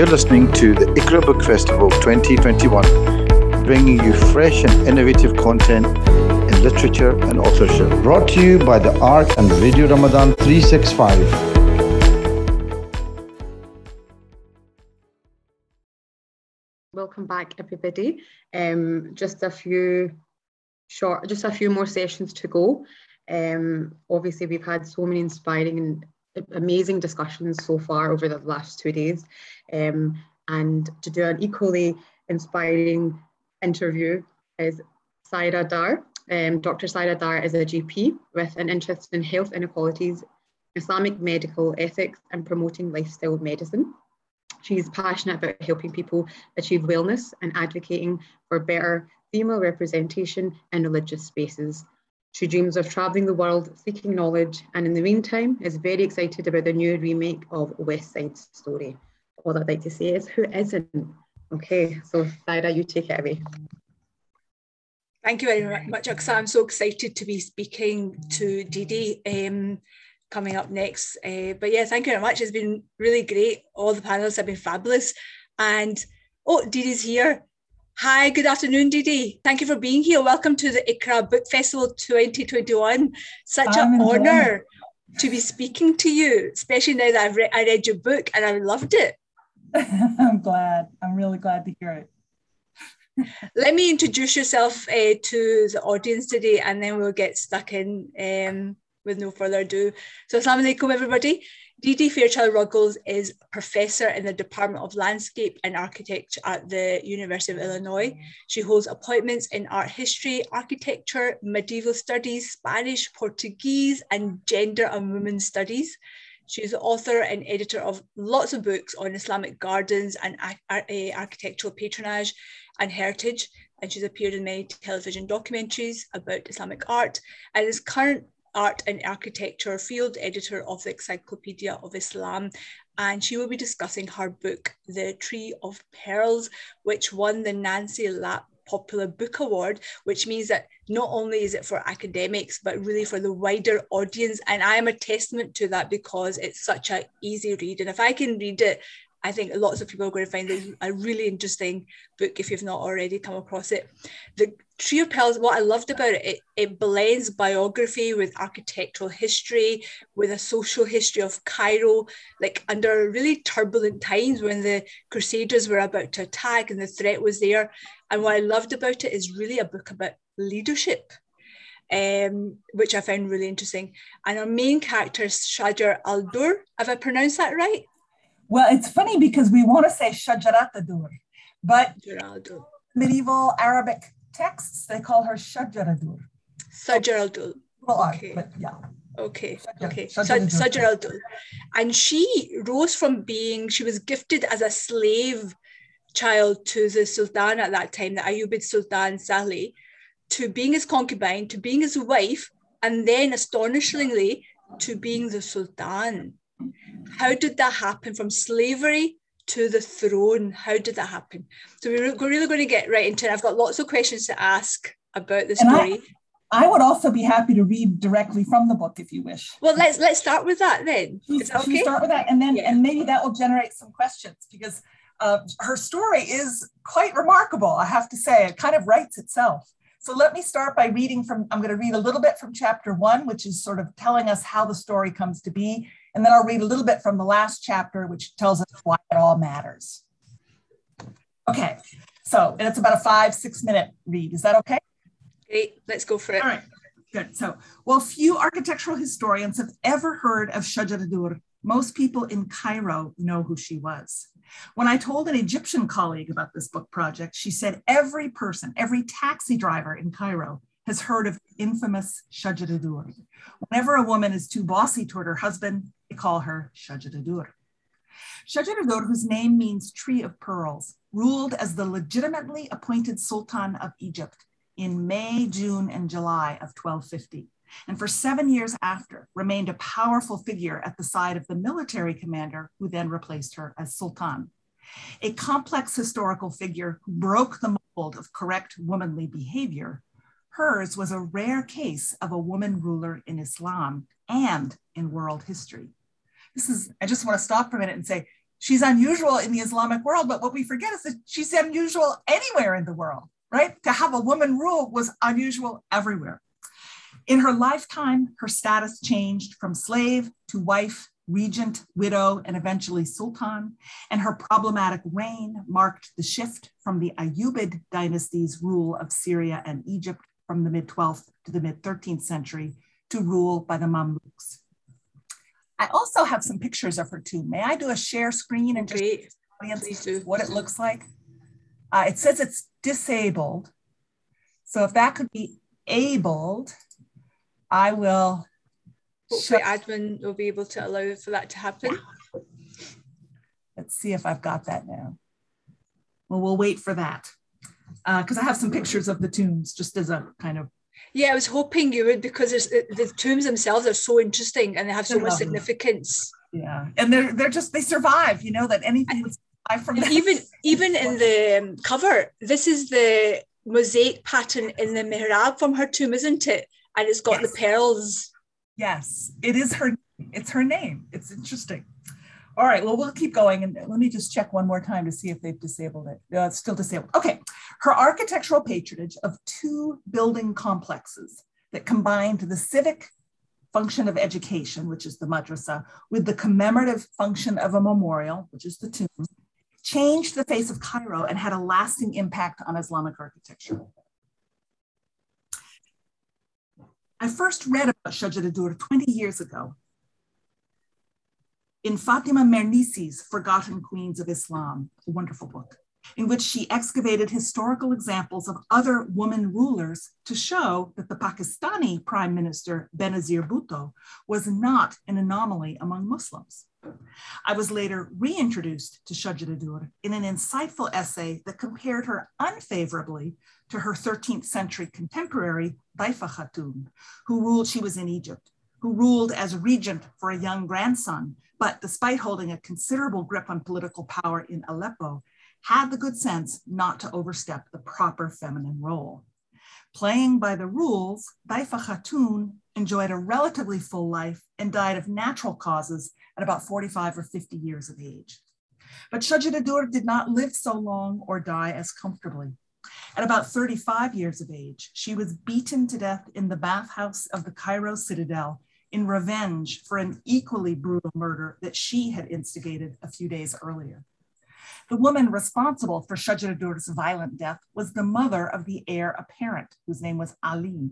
You're listening to the Iqra Book Festival 2021, bringing you fresh and innovative content in literature and authorship. Brought to you by the Ark and Radio Ramadan 365. Welcome back, everybody. Um, just a few short, just a few more sessions to go. Um, obviously, we've had so many inspiring and amazing discussions so far over the last two days. Um, and to do an equally inspiring interview is Saira Dar. Um, Dr. Saira Dar is a GP with an interest in health inequalities, Islamic medical ethics, and promoting lifestyle medicine. She's passionate about helping people achieve wellness and advocating for better female representation in religious spaces. She dreams of travelling the world, seeking knowledge, and in the meantime is very excited about the new remake of West Side Story. All I'd like to say is, who isn't? Okay, so Saira, you take it away. Thank you very much, Aksa. I'm so excited to be speaking to Didi um, coming up next. Uh, but yeah, thank you very much. It's been really great. All the panels have been fabulous. And oh, Didi's here. Hi, good afternoon, Didi. Thank you for being here. Welcome to the Iqra Book Festival 2021. Such an honour to be speaking to you, especially now that I've re- I read your book and I loved it. I'm glad. I'm really glad to hear it. Let me introduce yourself uh, to the audience today and then we'll get stuck in um, with no further ado. So, Assalamu alaikum, everybody. Didi Fairchild Ruggles is professor in the Department of Landscape and Architecture at the University of Illinois. She holds appointments in art history, architecture, medieval studies, Spanish, Portuguese, and gender and women's studies. She's the author and editor of lots of books on Islamic gardens and eh, architectural patronage and heritage. And she's appeared in many television documentaries about Islamic art and is current art and architecture field editor of the Encyclopedia of Islam. And she will be discussing her book, The Tree of Pearls, which won the Nancy Lapp Popular Book Award, which means that not only is it for academics, but really for the wider audience. And I am a testament to that because it's such an easy read. And if I can read it I think lots of people are going to find it a really interesting book if you've not already come across it. The Tree of Pearls, what I loved about it, it, it blends biography with architectural history, with a social history of Cairo, like under really turbulent times when the Crusaders were about to attack and the threat was there. And what I loved about it is really a book about leadership. Um, which I found really interesting. And our main character Shajar al Dur. Have I pronounced that right? Well, it's funny because we want to say Shajarat Dur, but medieval Arabic texts, they call her Shajaradur. Sajaradur. Okay. But yeah. Okay, okay. Sajaradur. And she rose from being, she was gifted as a slave child to the Sultan at that time, the Ayyubid Sultan Salih, to being his concubine, to being his wife, and then astonishingly to being the Sultan. How did that happen from slavery to the throne? How did that happen? So we're really going to get right into it. I've got lots of questions to ask about the story. I, I, would also be happy to read directly from the book if you wish. Well, let's let's start with that then. That okay? start with that, and then yeah. and maybe that will generate some questions because uh, her story is quite remarkable. I have to say, it kind of writes itself. So let me start by reading from, I'm going to read a little bit from chapter one, which is sort of telling us how the story comes to be. And then I'll read a little bit from the last chapter, which tells us why it all matters. Okay, so and it's about a five, six minute read. Is that okay? Great, let's go for it. All right, good. So, well, few architectural historians have ever heard of Shajaradur. Most people in Cairo know who she was. When I told an Egyptian colleague about this book project, she said every person, every taxi driver in Cairo has heard of infamous Shajaradur. Whenever a woman is too bossy toward her husband, they call her Shajaradur. Shajaradur, whose name means tree of pearls, ruled as the legitimately appointed Sultan of Egypt in May, June, and July of 1250, and for seven years after remained a powerful figure at the side of the military commander who then replaced her as Sultan. A complex historical figure who broke the mold of correct womanly behavior, hers was a rare case of a woman ruler in Islam and in world history this is, I just want to stop for a minute and say, she's unusual in the Islamic world, but what we forget is that she's unusual anywhere in the world, right? To have a woman rule was unusual everywhere. In her lifetime, her status changed from slave to wife, regent, widow, and eventually sultan, and her problematic reign marked the shift from the Ayyubid dynasty's rule of Syria and Egypt from the mid 12th to the mid 13th century to rule by the Mamluks. I also have some pictures of her tomb. May I do a share screen and just Great. audience what it looks like? Uh, it says it's disabled. So if that could be abled, I will. Hopefully, admin will be able to allow for that to happen. Let's see if I've got that now. Well, we'll wait for that because uh, I have some pictures of the tombs just as a kind of Yeah, I was hoping you would because there's, the tombs themselves are so interesting and they have so They're much lovely. significance. yeah, and they're they're just they survive. You know that anything would survive from even even in the um, cover, this is the mosaic pattern in the mihrab from her tomb, isn't it? And it's got Yes. the pearls. Yes, it is her. It's her name. It's interesting. All right. Well, we'll keep going, and let me just check one more time to see if they've disabled it. Uh, it's still disabled. Okay. Her architectural patronage of two building complexes that combined the civic function of education, which is the madrasa, with the commemorative function of a memorial, which is the tomb, changed the face of Cairo and had a lasting impact on Islamic architecture. I first read about Shajara Dur 20 years ago in Fatima Mernissi's Forgotten Queens of Islam, a wonderful book, in which she excavated historical examples of other woman rulers to show that the Pakistani Prime Minister Benazir Bhutto was not an anomaly among Muslims. I was later reintroduced to Shajara Dur in an insightful essay that compared her unfavorably to her 13th century contemporary Daifa Khatun, who ruled, she was in Egypt, who ruled as regent for a young grandson, but despite holding a considerable grip on political power in Aleppo, had the good sense not to overstep the proper feminine role. Playing by the rules, Daifa Khatun enjoyed a relatively full life and died of natural causes at about 45 or 50 years of age. But Shajaradur did not live so long or die as comfortably. At about 35 years of age, she was beaten to death in the bathhouse of the Cairo citadel in revenge for an equally brutal murder that she had instigated a few days earlier. The woman responsible for Shajara Dur's violent death was the mother of the heir apparent, whose name was Ali.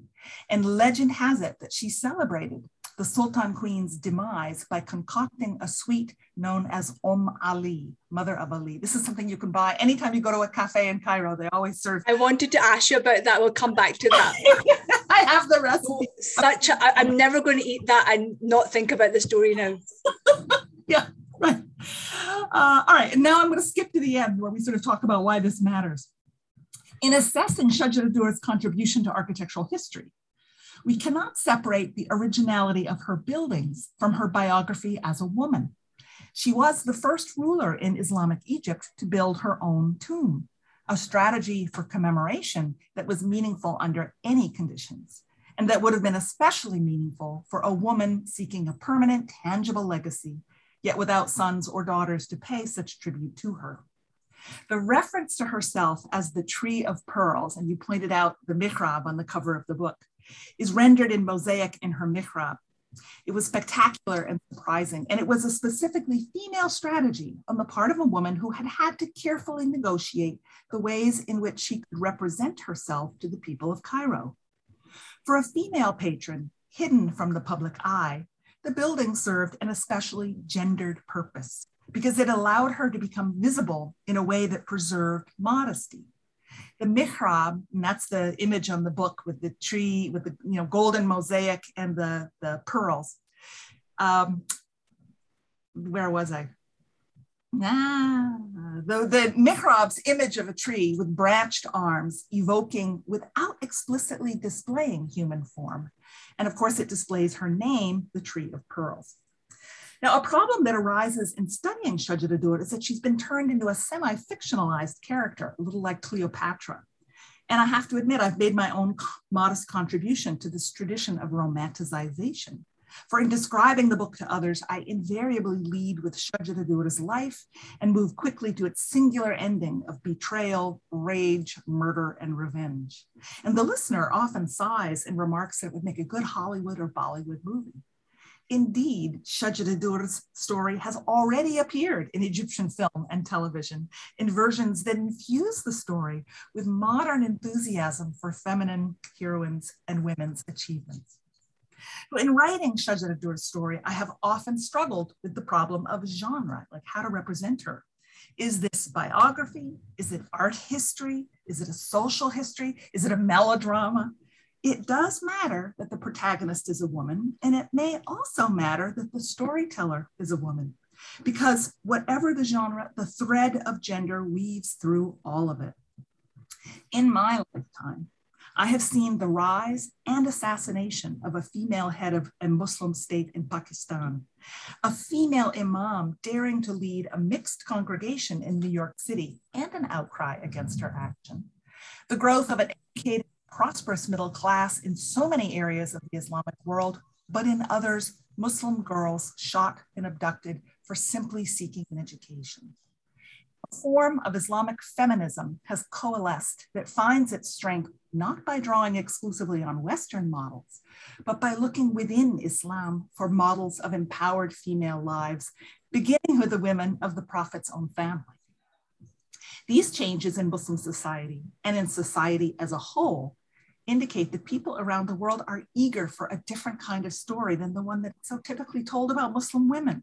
And legend has it that she celebrated the Sultan Queen's demise by concocting a sweet known as Om Ali, mother of Ali. This is something you can buy anytime you go to a cafe in Cairo. They always serve. I wanted to ask you about that. We'll come back to that. I have the recipe. Such a, I'm never going to eat that and not think about the story now. yeah. Uh, all right, and now I'm going to skip to the end where we sort of talk about why this matters. In assessing Shajara Dur's contribution to architectural history, we cannot separate the originality of her buildings from her biography as a woman. She was the first ruler in Islamic Egypt to build her own tomb, a strategy for commemoration that was meaningful under any conditions, and that would have been especially meaningful for a woman seeking a permanent, tangible legacy, yet without sons or daughters to pay such tribute to her. The reference to herself as the tree of pearls, and you pointed out the mihrab on the cover of the book, is rendered in mosaic in her mihrab. It was spectacular and surprising, and it was a specifically female strategy on the part of a woman who had had to carefully negotiate the ways in which she could represent herself to the people of Cairo. For a female patron, hidden from the public eye, the building served an especially gendered purpose because it allowed her to become visible in a way that preserved modesty the mihrab, and that's the image on the book with the tree, with the you know golden mosaic and the, the pearls. Um, where was I? Ah, the, the mihrab's image of a tree with branched arms, evoking without explicitly displaying human form. And of course, it displays her name, the tree of pearls. Now, a problem that arises in studying shajaradur is that she's been turned into a semi fictionalized character, a little like Cleopatra. And I have to admit, I've made my own modest contribution to this tradition of romanticization For in describing the book to others, I invariably lead with Shajara life and move quickly to its singular ending of betrayal, rage, murder, and revenge. And the listener often sighs and remarks that it would make a good Hollywood or Bollywood movie. Indeed, Shajara story has already appeared in Egyptian film and television in versions that infuse the story with modern enthusiasm for feminine heroines and women's achievements. In writing Shajara story, I have often struggled with the problem of genre, like how to represent her. Is this biography? Is it art history? Is it a social history? Is it a melodrama? It does matter that the protagonist is a woman, and it may also matter that the storyteller is a woman, because whatever the genre, the thread of gender weaves through all of it. In my lifetime, I have seen the rise and assassination of a female head of a Muslim state in Pakistan, a female imam daring to lead a mixed congregation in New York City, and an outcry against her action, the growth of an educated, prosperous middle class in so many areas of the Islamic world, but in others, Muslim girls shot and abducted for simply seeking an education form of Islamic feminism has coalesced that finds its strength not by drawing exclusively on Western models, but by looking within Islam for models of empowered female lives, beginning with the women of the Prophet's own family. These changes in Muslim society and in society as a whole indicate that people around the world are eager for a different kind of story than the one that's so typically told about Muslim women.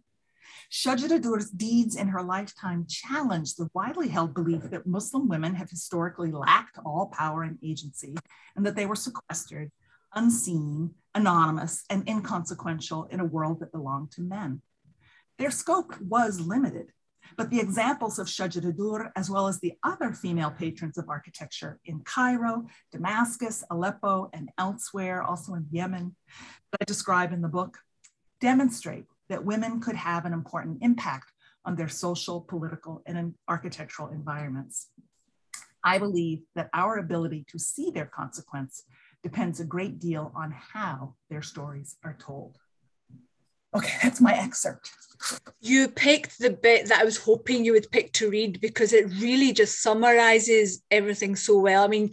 Shajara deeds in her lifetime challenged the widely held belief that Muslim women have historically lacked all power and agency and that they were sequestered, unseen, anonymous, and inconsequential in a world that belonged to men. Their scope was limited, but the examples of Shajara as well as the other female patrons of architecture in Cairo, Damascus, Aleppo, and elsewhere, also in Yemen, that I describe in the book, demonstrate that women could have an important impact on their social, political, and architectural environments. I believe that our ability to see their consequence depends a great deal on how their stories are told. Okay, that's my excerpt. You picked the bit that I was hoping you would pick to read because it really just summarizes everything so well. I mean,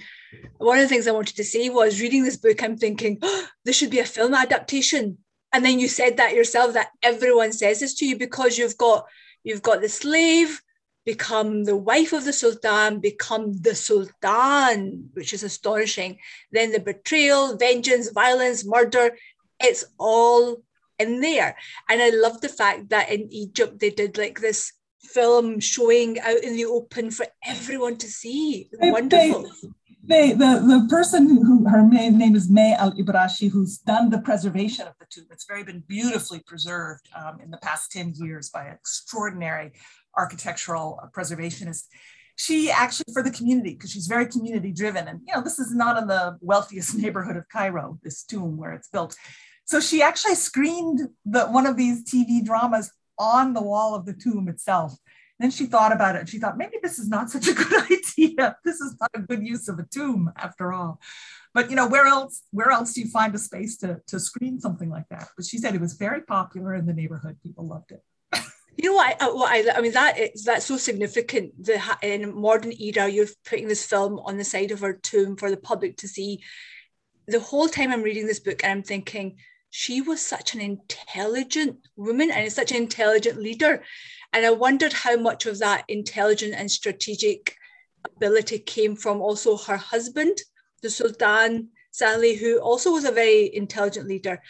one of the things I wanted to say was reading this book, I'm thinking, oh, this should be a film adaptation and then you said that yourself that everyone says this to you because you've got you've got the slave become the wife of the sultan become the sultan which is astonishing. Then the betrayal vengeance violence murder it's all in there. And i love the fact that in egypt they did like this film showing out in the open for everyone to see. Wonderful they, the, the person who her name is May Al Ibrashi, who's done the preservation of the tomb. It's very been beautifully preserved um, in the past 10 years by an extraordinary architectural preservationist. She actually, for the community, because she's very community driven, and you know, this is not in the wealthiest neighborhood of Cairo, this tomb where it's built. So she actually screened the, one of these TV dramas on the wall of the tomb itself. Then she thought about it she thought, maybe this is not such a good idea. This is not a good use of a tomb after all. But you know, where else, where else do you find a space to, to screen something like that? But she said it was very popular in the neighborhood. People loved it. You know what? I, what I, I mean, that is that's so significant. The in modern era, you're putting this film on the side of her tomb for the public to see. The whole time I'm reading this book, and I'm thinking, she was such an intelligent woman and such an intelligent leader. And I wondered how much of that intelligent and strategic ability came from also her husband, the Sultan Salih, who also was a very intelligent leader.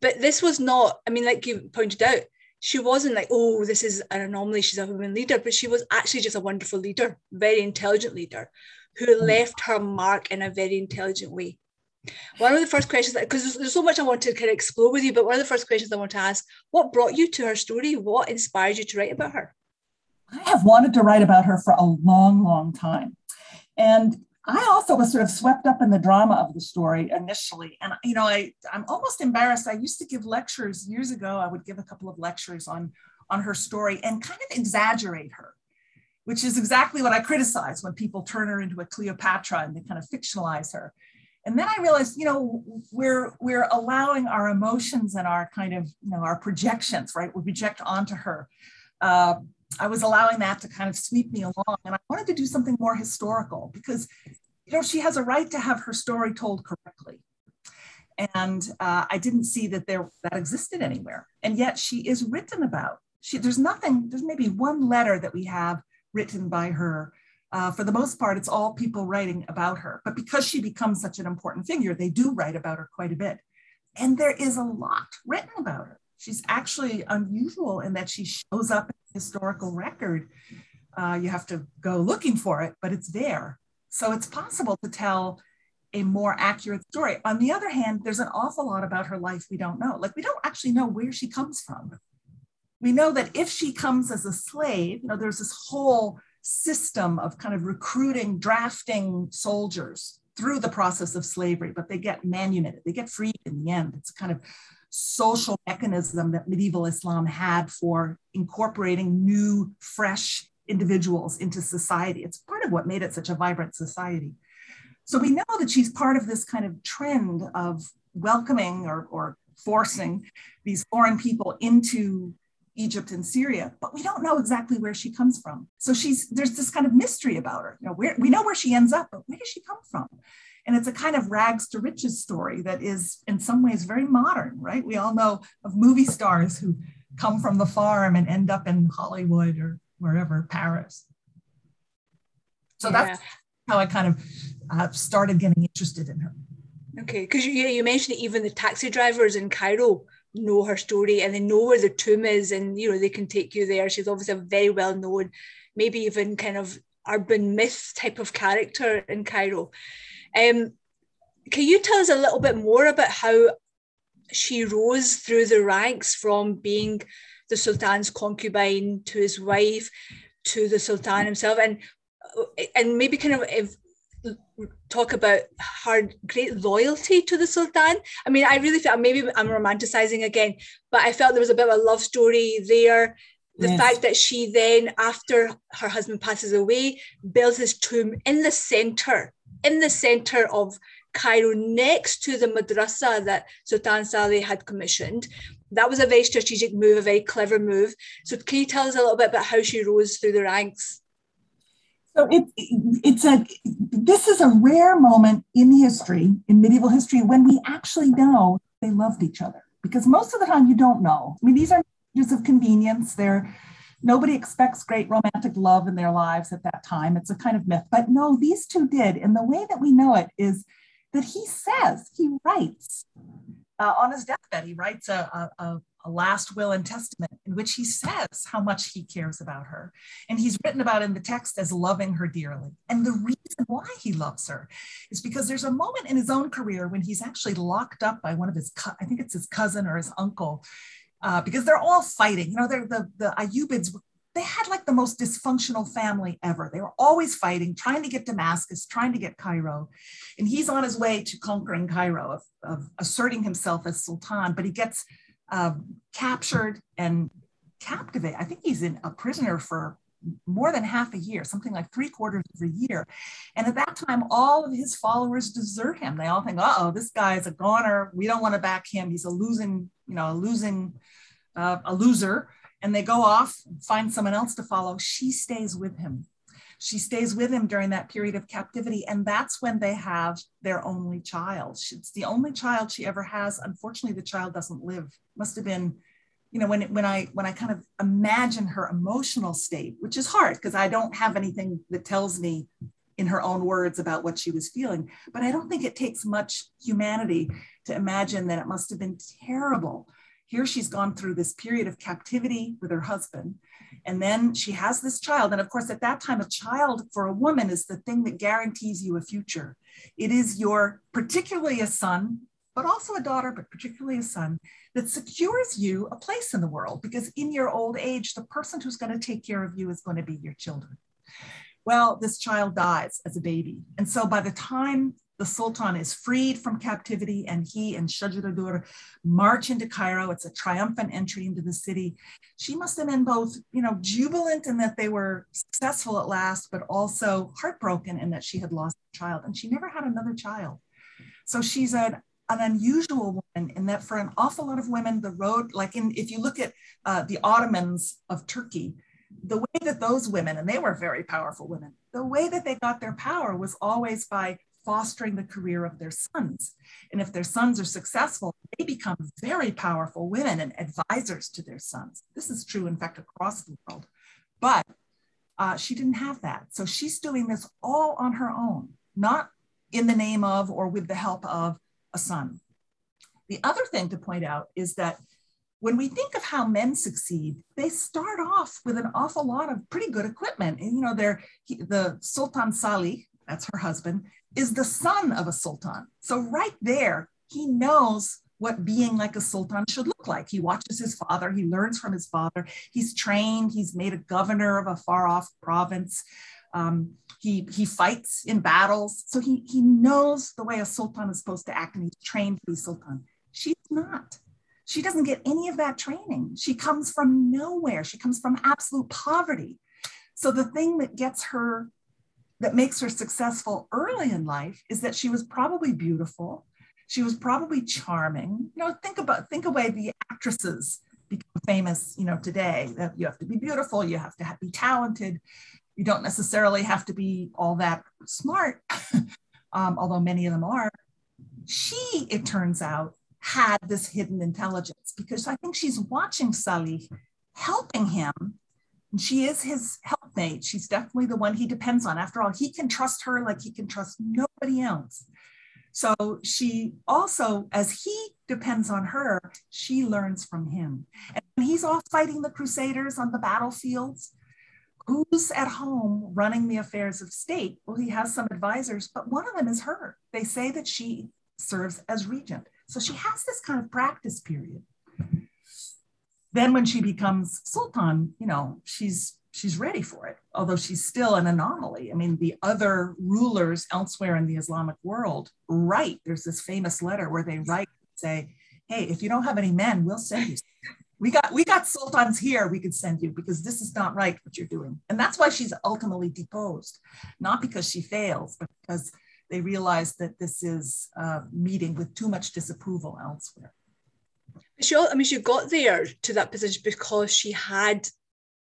But this was not, I mean, like you pointed out, she wasn't like, oh, this is an anomaly, she's a woman leader, but she was actually just a wonderful leader, very intelligent leader who mm. left her mark in a very intelligent way. One of the first questions, because there's, there's so much I want to kind of explore with you, but one of the first questions I want to ask, what brought you to her story? What inspired you to write about her? I have wanted to write about her for a long, long time. And I also was sort of swept up in the drama of the story initially. And, you know, I, I'm almost embarrassed. I used to give lectures years ago. I would give a couple of lectures on, on her story and kind of exaggerate her, which is exactly what I criticize when people turn her into a Cleopatra and they kind of fictionalize her. And then I realized, you know, we're we're allowing our emotions and our kind of, you know, our projections, right? We project onto her. Uh, I was allowing that to kind of sweep me along, and I wanted to do something more historical because, you know, she has a right to have her story told correctly and uh, I didn't see that there that existed anywhere. And yet she is written about. She, there's nothing. There's maybe one letter that we have written by her. Uh, for the most part, it's all people writing about her. But because she becomes such an important figure, they do write about her quite a bit. And there is a lot written about her. She's actually unusual in that she shows up in historical record. Uh, you have to go looking for it, but it's there. So it's possible to tell a more accurate story. On the other hand, there's an awful lot about her life we don't know. Like we don't actually know where she comes from. We know that if she comes as a slave, you know, there's this whole system of kind of recruiting, drafting soldiers through the process of slavery, but they get manumitted, they get freed in the end. It's kind of social mechanism that medieval Islam had for incorporating new, fresh individuals into society. It's part of what made it such a vibrant society. So we know that she's part of this kind of trend of welcoming or, or forcing these foreign people into Egypt and Syria, but we don't know exactly where she comes from. So she's there's this kind of mystery about her. You know, where we know where she ends up, but where does she come from? And it's a kind of rags to riches story that is in some ways very modern, right? We all know of movie stars who come from the farm and end up in Hollywood or wherever, Paris. So yeah. that's how I kind of uh, started getting interested in her. Okay, because you, you mentioned even the taxi drivers in Cairo know her story and they know where the tomb is and you know they can take you there. She's obviously a very well known, maybe even kind of urban myth type of character in Cairo. Um, can you tell us a little bit more about how she rose through the ranks from being the Sultan's concubine to his wife to the Sultan himself and and maybe kind of if talk about her great loyalty to the Sultan. I mean, I really felt maybe I'm romanticizing again, but I felt there was a bit of a love story there. The yes. fact that she then, after her husband passes away, builds his tomb in the center, in the center of Cairo, next to the madrasa that Sultan Salih had commissioned. That was a very strategic move, a very clever move. So, can you tell us a little bit about how she rose through the ranks? So it, it's a this is a rare moment in history, in medieval history, when we actually know they loved each other. Because most of the time you don't know. I mean, these are just of convenience. They're nobody expects great romantic love in their lives at that time. It's a kind of myth. But no, these two did. And the way that we know it is that he says, he writes uh, on his deathbed, he writes a, a, a last will and testament in which he says how much he cares about her. And he's written about in the text as loving her dearly. And the reason why he loves her is because there's a moment in his own career when he's actually locked up by one of his, I think it's his cousin or his uncle, uh, because they're all fighting. You know, they're the, the Ayyubids they had like the most dysfunctional family ever. They were always fighting, trying to get Damascus, trying to get Cairo. And he's on his way to conquering Cairo, of, of asserting himself as Sultan, but he gets um, captured and captivated. I think he's in a prisoner for more than half a year, something like three quarters of a year. And at that time, all of his followers desert him. They all think, uh oh, this guy is a goner. We don't want to back him. He's a losing, you know, a losing, uh, a loser. And they go off, find someone else to follow. She stays with him she stays with him during that period of captivity. And that's when they have their only child. It's the only child she ever has. Unfortunately, the child doesn't live. Must have been, you know, when, when I when I kind of imagine her emotional state, which is hard because I don't have anything that tells me in her own words about what she was feeling. But I don't think it takes much humanity to imagine that it must have been terrible. Here she's gone through this period of captivity with her husband and then she has this child. And of course, at that time, a child for a woman is the thing that guarantees you a future. It is your, particularly a son, but also a daughter, but particularly a son, that secures you a place in the world. Because in your old age, the person who's going to take care of you is going to be your children. Well, this child dies as a baby. And so by the time the Sultan is freed from captivity and he and Shajaradur march into Cairo. It's a triumphant entry into the city. She must have been both, you know, jubilant in that they were successful at last, but also heartbroken in that she had lost a child and she never had another child. So she's an, an unusual woman in that for an awful lot of women, the road, like in, if you look at uh, the Ottomans of Turkey, the way that those women, and they were very powerful women, the way that they got their power was always by fostering the career of their sons. And if their sons are successful, they become very powerful women and advisors to their sons. This is true, in fact, across the world. But uh, she didn't have that. So she's doing this all on her own, not in the name of or with the help of a son. The other thing to point out is that when we think of how men succeed, they start off with an awful lot of pretty good equipment. And, you know, they're he, the Sultan Salih, that's her husband, is the son of a sultan. So right there, he knows what being like a sultan should look like. He watches his father, he learns from his father, he's trained, he's made a governor of a far off province. Um, he, he fights in battles. So he, he knows the way a sultan is supposed to act and he's trained to be sultan. She's not. She doesn't get any of that training. She comes from nowhere. She comes from absolute poverty. So the thing that gets her, that makes her successful early in life is that she was probably beautiful. She was probably charming. You know, think about, think away the actresses become famous, you know, today that you have to be beautiful, you have to have, be talented. You don't necessarily have to be all that smart, um, although many of them are. She, it turns out, had this hidden intelligence because I think she's watching Salih, helping him. And she is his helpmate. She's definitely the one he depends on. After all, he can trust her like he can trust nobody else. So she also, as he depends on her, she learns from him. And when he's off fighting the Crusaders on the battlefields, who's at home running the affairs of state? Well, he has some advisors, but one of them is her. They say that she serves as regent. So she has this kind of practice period. Then when she becomes sultan, you know, she's she's ready for it, although she's still an anomaly. I mean, the other rulers elsewhere in the Islamic world write, there's this famous letter where they write, say, hey, if you don't have any men, we'll send you. We got we got sultans here we could send you because this is not right what you're doing. And that's why she's ultimately deposed, not because she fails, but because they realize that this is uh, meeting with too much disapproval elsewhere. She, I mean, she got there to that position because she had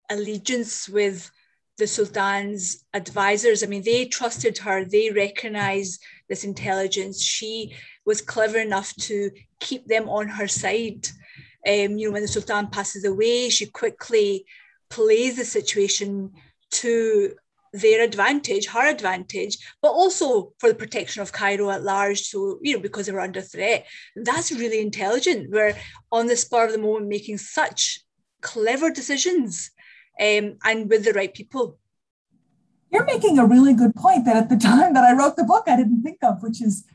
allegiance with the Sultan's advisors. I mean, they trusted her, they recognized this intelligence. She was clever enough to keep them on her side. Um, you know, when the Sultan passes away, she quickly plays the situation to their advantage, her advantage, but also for the protection of Cairo at large. So, you know, because they were under threat. That's really intelligent. We're on the spur of the moment making such clever decisions um, and with the right people. You're making a really good point that at the time that I wrote the book, I didn't think of, which is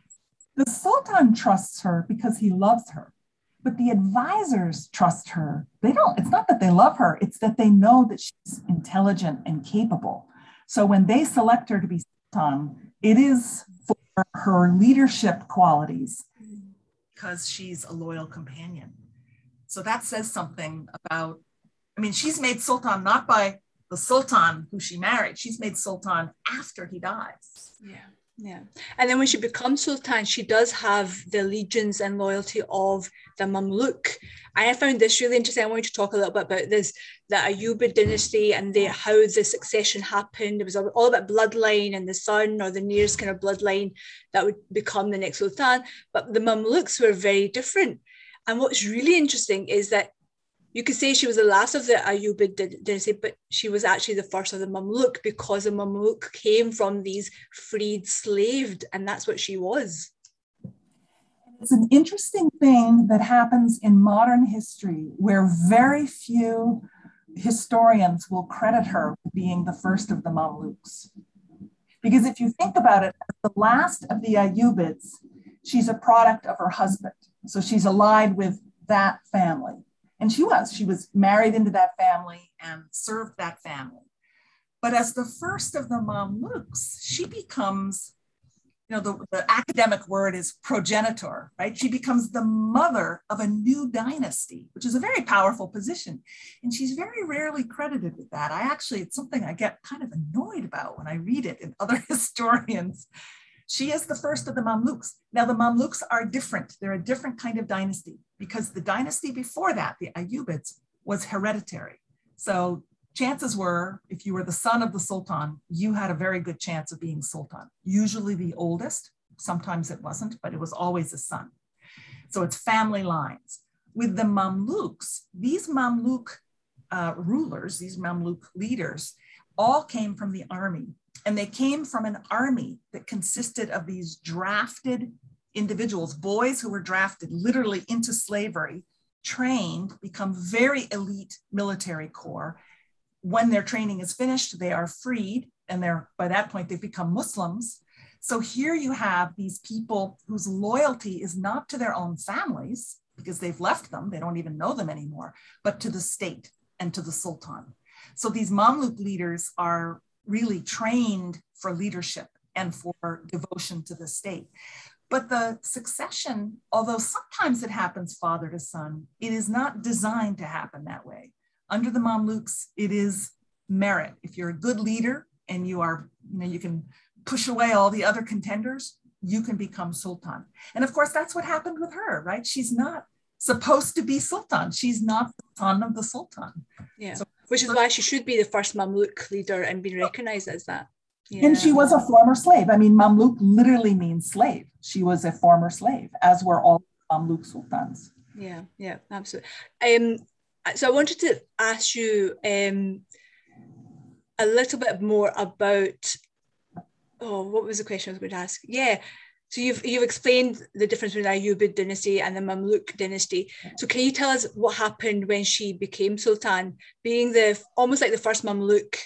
the Sultan trusts her because he loves her. But the advisors trust her. They don't, it's not that they love her, it's that they know that she's intelligent and capable. So when they select her to be Sultan, it is for her leadership qualities because she's a loyal companion. So that says something about, I mean, she's made Sultan not by the Sultan who she married, she's made Sultan after he dies. Yeah. Yeah. And then when she becomes Sultan, she does have the allegiance and loyalty of the Mamluk. And I found this really interesting. I want to talk a little bit about this, the Ayyubid dynasty and the, how the succession happened. It was all about bloodline and the son or the nearest kind of bloodline that would become the next Sultan. But the Mamluks were very different. And what's really interesting is that you could say she was the last of the Ayyubid dynasty, but she was actually the first of the Mamluk because the Mamluk came from these freed slaved, and that's what she was. It's an interesting thing that happens in modern history where very few historians will credit her with being the first of the Mamluks. Because if you think about it, the last of the Ayyubids, she's a product of her husband. So she's allied with that family. And she was, she was married into that family and served that family. But as the first of the Mamluks, she becomes, you know, the, the academic word is progenitor, right? She becomes the mother of a new dynasty, which is a very powerful position. And she's very rarely credited with that. I actually, it's something I get kind of annoyed about when I read it in other historians She is the first of the Mamluks. Now, the Mamluks are different. They're a different kind of dynasty because the dynasty before that, the Ayyubids, was hereditary. So chances were, if you were the son of the Sultan, you had a very good chance of being Sultan. Usually the oldest, sometimes it wasn't, but it was always a son. So it's family lines. With the Mamluks, these Mamluk uh, rulers, these Mamluk leaders, all came from the army. And they came from an army that consisted of these drafted individuals, boys who were drafted literally into slavery, trained, become very elite military corps. When their training is finished, they are freed, and they're by that point they've become Muslims. So here you have these people whose loyalty is not to their own families because they've left them, they don't even know them anymore, but to the state and to the sultan. So these Mamluk leaders are really trained for leadership and for devotion to the state. But the succession, although sometimes it happens father to son, it is not designed to happen that way. Under the Mamluks, it is merit. If you're a good leader and you are, you know, you can push away all the other contenders, you can become sultan. And of course, that's what happened with her, right? She's not supposed to be sultan. She's not the son of the sultan. Yeah. So, Which is why she should be the first Mamluk leader and be recognized as that. Yeah. And she was a former slave. I mean, Mamluk literally means slave. She was a former slave, as were all Mamluk sultans. Yeah, yeah, absolutely. Um, so I wanted to ask you um, a little bit more about. Oh, what was the question I was going to ask? Yeah, so you've you've explained the difference between the Ayyubid dynasty and the Mamluk dynasty. So can you tell us what happened when she became sultan, being the almost like the first Mamluk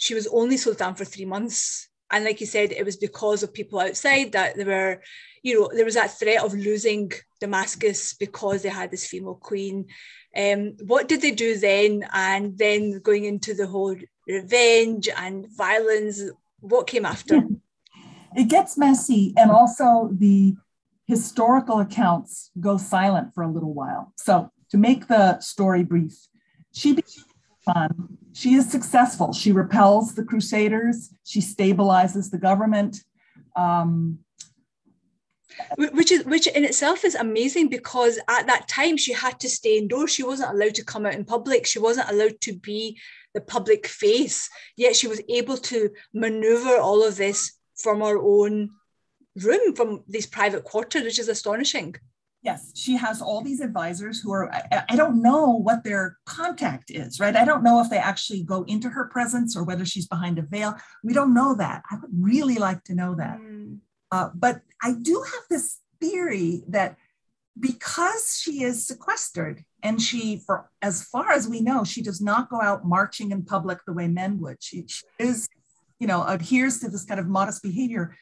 she was only sultan for three months. And like you said, it was because of people outside that there were, you know, there was that threat of losing Damascus because they had this female queen. Um, what did they do then? And then going into the whole revenge and violence, what came after? It gets messy. And also the historical accounts go silent for a little while. So to make the story brief, she became fun. She is successful. She repels the Crusaders. She stabilizes the government. Um, which is which in itself is amazing because at that time she had to stay indoors she wasn't allowed to come out in public she wasn't allowed to be the public face yet she was able to maneuver all of this from her own room from these private quarters which is astonishing Yes, she has all these advisors who are, I, I, don't know what their contact is, right? I don't know if they actually go into her presence or whether she's behind a veil. We don't know that. I would really like to know that. Mm. Uh, but I do have this theory that because she is sequestered and she, for as far as we know, she does not go out marching in public the way men would. She, she is, you know, adheres to this kind of modest behavior.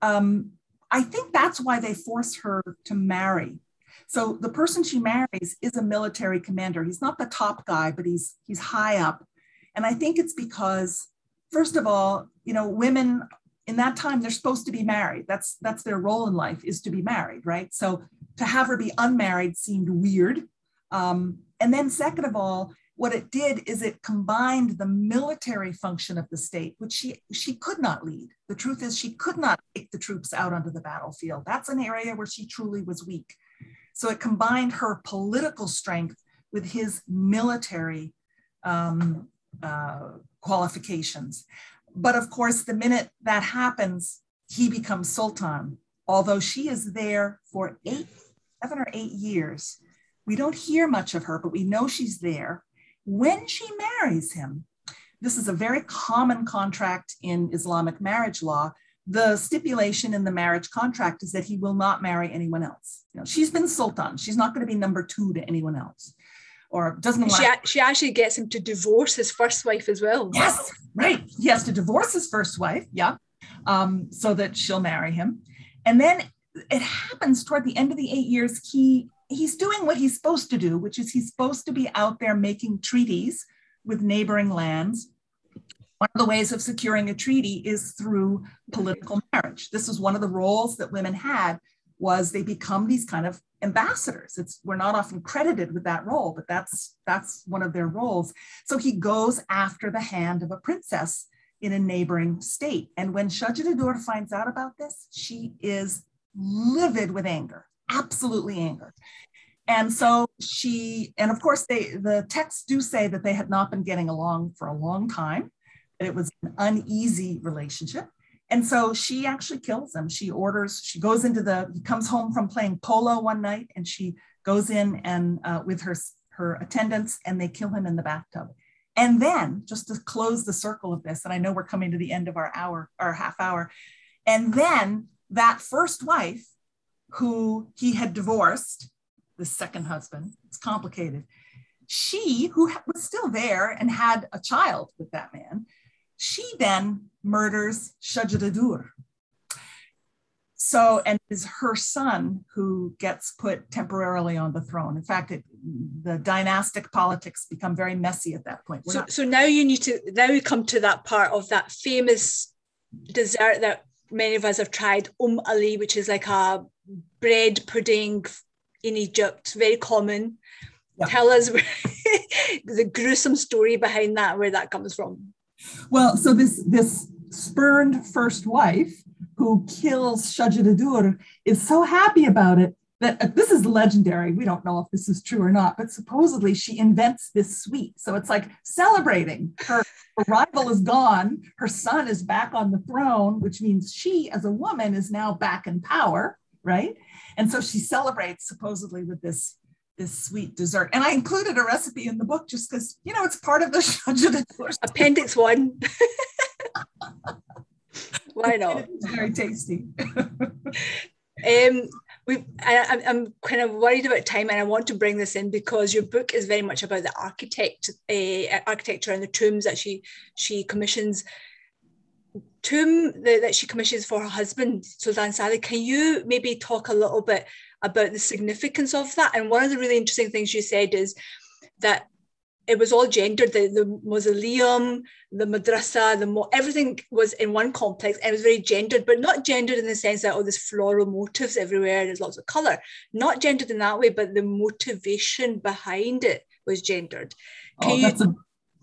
Um, I think that's why they force her to marry. So the person she marries is a military commander. He's not the top guy, but he's he's high up. And I think it's because, first of all, you know, women in that time they're supposed to be married. That's that's their role in life is to be married, right? So to have her be unmarried seemed weird. Um, and then second of all, what it did is it combined the military function of the state, which she, she could not lead. The truth is, she could not take the troops out onto the battlefield. That's an area where she truly was weak. So it combined her political strength with his military um, uh, qualifications. But of course, the minute that happens, he becomes sultan. Although she is there for eight, seven or eight years, we don't hear much of her, but we know she's there. When she marries him, this is a very common contract in Islamic marriage law. The stipulation in the marriage contract is that he will not marry anyone else. You know, she's been sultan. She's not going to be number two to anyone else, or doesn't. She, she actually gets him to divorce his first wife as well. Yes, right. He has to divorce his first wife. Yeah, um, so that she'll marry him, and then it happens toward the end of the eight years. He he's doing what he's supposed to do, which is he's supposed to be out there making treaties with neighboring lands. One of the ways of securing a treaty is through political marriage. This is one of the roles that women had was they become these kind of ambassadors. It's we're not often credited with that role, but that's that's one of their roles. So he goes after the hand of a princess in a neighboring state. And when Shajaradur finds out about this, she is livid with anger, absolutely angered. And so she, and of course, they the texts do say that they had not been getting along for a long time, that it was an uneasy relationship. And so she actually kills him. She orders, she goes into the, he comes home from playing polo one night and she goes in and uh, with her, her attendants and they kill him in the bathtub. And then, just to close the circle of this, and I know we're coming to the end of our hour, our half hour, and then that first wife who he had divorced, the second husband, it's complicated. She, who was still there and had a child with that man, she then murders Shajar al-Durr. So, and is her son who gets put temporarily on the throne. In fact, it, the dynastic politics become very messy at that point. so, not- so now you need to, now we come to that part of that famous dessert that many of us have tried, Um Ali, which is like a bread pudding in Egypt, very common. Yeah. Tell us the gruesome story behind that, where that comes from. Well, so this this spurned first wife who kills Shajar al-Durr is so happy about it that uh, this is legendary. We don't know if this is true or not, but supposedly she invents this sweet. So it's like celebrating her, her rival is gone, her son is back on the throne, which means she, as a woman, is now back in power, right? And so she celebrates supposedly with this this sweet dessert. And I included a recipe in the book just because, you know, it's part of the Appendix one. Why not? It's very tasty. um, we I, am kind of worried about time, and I want to bring this in because your book is very much about the architect, uh, architecture, and the tombs that she she commissions. Tomb that, that she commissions for her husband, Sultan Salih. Can you maybe talk a little bit about the significance of that? And one of the really interesting things you said is that it was all gendered. The, the mausoleum, the madrasa, the mo- everything was in one complex and it was very gendered, but not gendered in the sense that oh, there's floral motifs everywhere, there's lots of color. Not gendered in that way, but the motivation behind it was gendered. Oh, can oh, you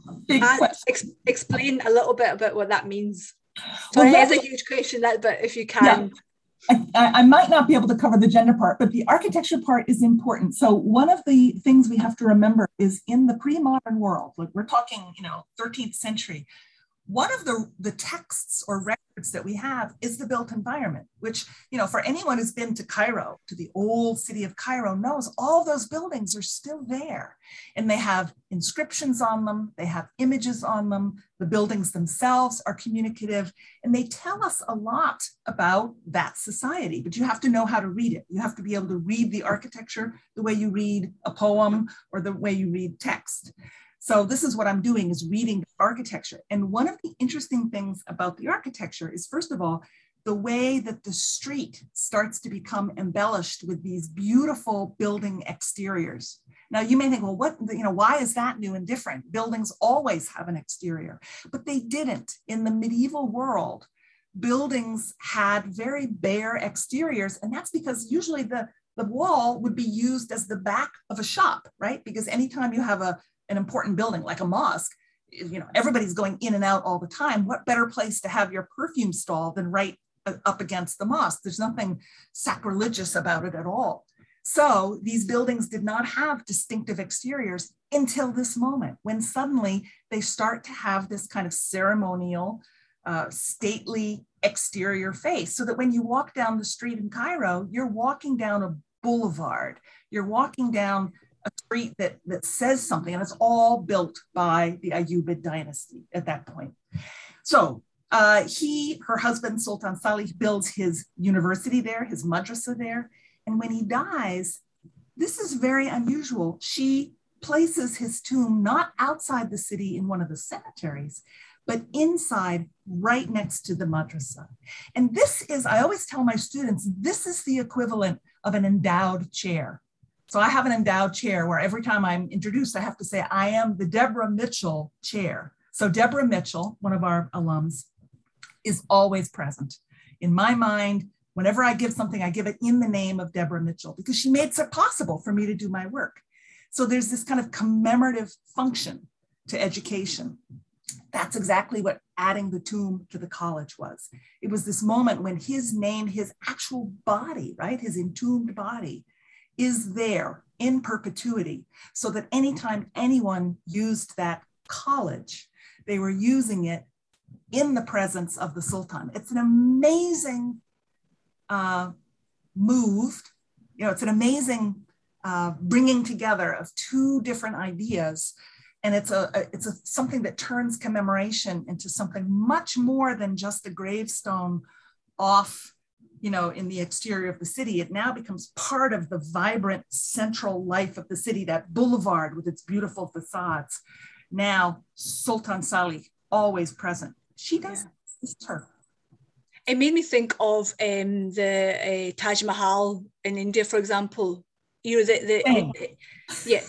a big ex- explain a little bit about what that means? Well, it is a huge question, that, but if you can. Yeah. I, I, might not be able to cover the gender part, but the architecture part is important. So one of the things we have to remember is in the pre-modern world, like we're talking, you know, 13th century, one of the, the texts or records that we have is the built environment, which, you know, for anyone who's been to Cairo, to the old city of Cairo, knows all those buildings are still there. And they have inscriptions on them, they have images on them, the buildings themselves are communicative, and they tell us a lot about that society. But you have to know how to read it. You have to be able to read the architecture the way you read a poem or the way you read text. So this is what I'm doing is reading architecture. And one of the interesting things about the architecture is first of all, the way that the street starts to become embellished with these beautiful building exteriors. Now you may think, well, what, you know, why is that new and different? Buildings always have an exterior, but they didn't. In the medieval world, buildings had very bare exteriors, and that's because usually the the wall would be used as the back of a shop, right? Because anytime you have a, an important building like a mosque, you know, everybody's going in and out all the time. What better place to have your perfume stall than right up against the mosque? There's nothing sacrilegious about it at all. So these buildings did not have distinctive exteriors until this moment, when suddenly they start to have this kind of ceremonial, uh, stately exterior face. So that when you walk down the street in Cairo, you're walking down a boulevard, you're walking down a street that, that says something, and it's all built by the Ayyubid dynasty at that point. So uh, he, her husband, Sultan Salih, builds his university there, his madrasa there. And when he dies, this is very unusual. She places his tomb not outside the city in one of the cemeteries, but inside, right next to the madrasa. And this is, I always tell my students, this is the equivalent of an endowed chair. So I have an endowed chair where every time I'm introduced, I have to say, I am the Debra Mitchell chair. So Debra Mitchell, one of our alums, is always present. In my mind, whenever I give something, I give it in the name of Debra Mitchell because she made it possible for me to do my work. So there's this kind of commemorative function to education. That's exactly what adding the tomb to the college was. It was this moment when his name, his actual body, right, his entombed body, is there in perpetuity, so that anytime anyone used that college, they were using it in the presence of the Sultan. It's an amazing uh, move. You know, it's an amazing uh, bringing together of two different ideas and it's a, a it's a, something that turns commemoration into something much more than just a gravestone off you know in the exterior of the city it now becomes part of the vibrant central life of the city that boulevard with its beautiful facades. Now sultan salih always present. She doesn't yeah. her. It made me think of um, the uh, Taj Mahal in India, for example. You know, the, the it, yeah,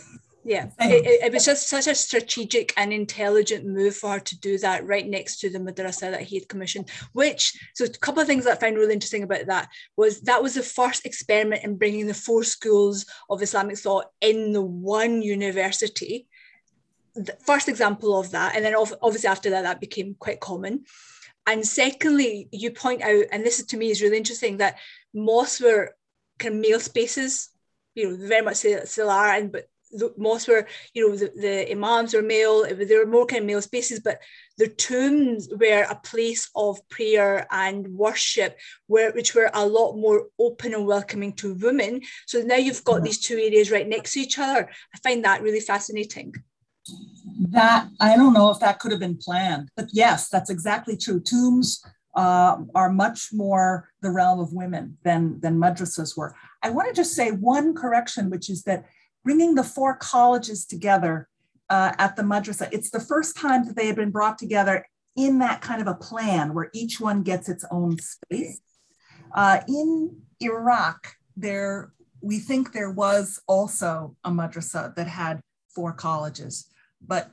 yeah, it, it, was just such a strategic and intelligent move for her to do that right next to the madrasa that he had commissioned. Which, so a couple of things that I found really interesting about that was that was the first experiment in bringing the four schools of Islamic thought in the one university. The first example of that, and then obviously after that, that became quite common. And secondly, you point out, and this is to me is really interesting, that mosques were kind of male spaces you know, very much still are, and but mosques were, you know, the, the imams were male, there were more kind of male spaces, but the tombs were a place of prayer and worship, where, which were a lot more open and welcoming to women. So now you've got these two areas right next to each other. I find that really fascinating. That, I don't know if that could have been planned, but yes, that's exactly true. Tombs uh, are much more the realm of women than, than madrasas were. I want to just say one correction, which is that bringing the four colleges together uh, at the madrasa. It's the first time that they have been brought together in that kind of a plan where each one gets its own space. Uh, in Iraq, there we think there was also a madrasa that had four colleges, but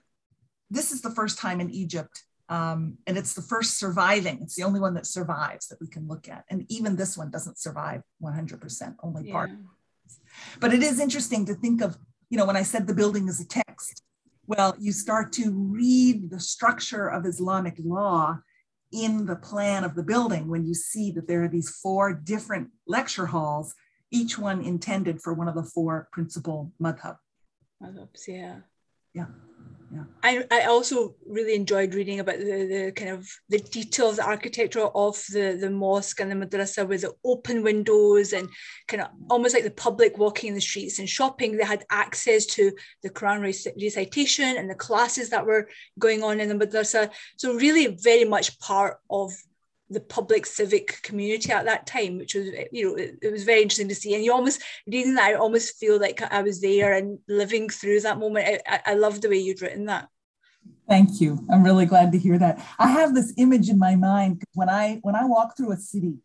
this is the first time in Egypt, um, and it's the first surviving. It's the only one that survives that we can look at, and even this one doesn't survive 100%, only yeah. part. But it is interesting to think of, you know, when I said the building is a text, well, you start to read the structure of Islamic law in the plan of the building when you see that there are these four different lecture halls, each one intended for one of the four principal madhab. Madhabs, yeah. Yeah yeah. I, I also really enjoyed reading about the, the kind of the detail of the architecture of the, the mosque and the madrasa with the open windows and kind of almost like the public walking in the streets and shopping. They had access to the Quran recitation and the classes that were going on in the madrasa. So really very much part of the public civic community at that time, which was, you know, it, it, was very interesting to see. And you almost reading that, I almost feel like I was there and living through that moment. I, I love the way you'd written that. Thank you. I'm really glad to hear that. I have this image in my mind when I when I walk through a city,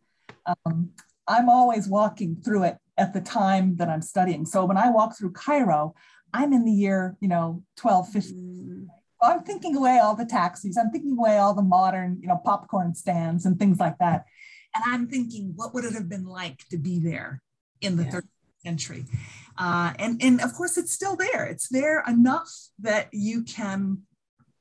um, I'm always walking through it at the time that I'm studying. So when I walk through Cairo, I'm in the year, you know, 12, 15. I'm thinking away all the taxis. I'm thinking away all the modern, you know, popcorn stands and things like that. And I'm thinking, what would it have been like to be there in the yeah. 13th century? Uh, and, and of course, it's still there. It's there enough that you can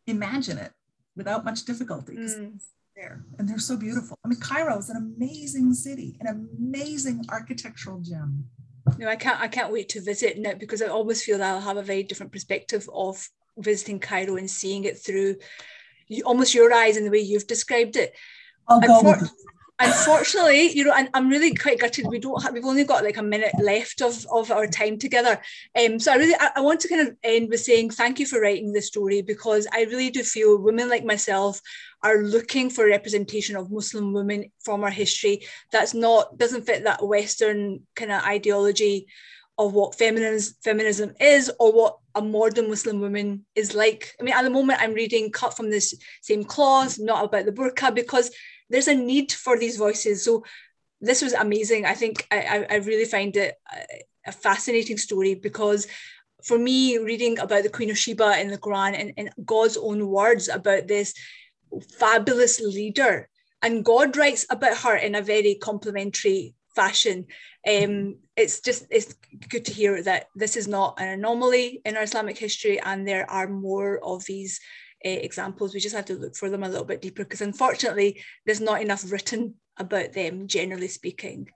imagine it without much difficulty. Mm. There and they're so beautiful. I mean, Cairo is an amazing city, an amazing architectural gem. No, I can't. I can't wait to visit now because I always feel that I'll have a very different perspective of visiting Cairo and seeing it through almost your eyes in the way you've described it. Unfor- unfortunately, you know, and I'm really quite gutted. We don't have, we've only got like a minute left of, of our time together. Um, so I really, I, I want to kind of end with saying thank you for writing this story because I really do feel women like myself are looking for representation of Muslim women from our history that's not, doesn't fit that Western kind of ideology of what feminism feminism is or what a modern Muslim woman is like. I mean, at the moment, I'm reading cut from this same cloth, not about the burqa, because there's a need for these voices. So this was amazing. I think I, I really find it a fascinating story because for me, reading about the Queen of Sheba in the Quran and, and God's own words about this fabulous leader, and God writes about her in a very complimentary fashion. Um, it's just it's good to hear that this is not an anomaly in our Islamic history, and there are more of these uh, examples. We just have to look for them a little bit deeper because unfortunately, there's not enough written about them, generally speaking.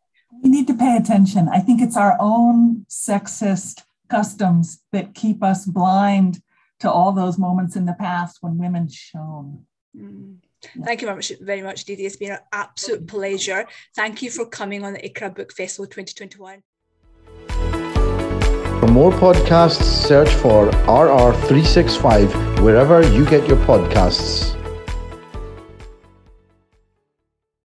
We need to pay attention. I think it's our own sexist customs that keep us blind to all those moments in the past when women shone. Mm. Thank you very much, very much, Didi. It's been an absolute pleasure. Thank you for coming on the ICRA Book Festival 2021. For more podcasts, search for RR365 wherever you get your podcasts.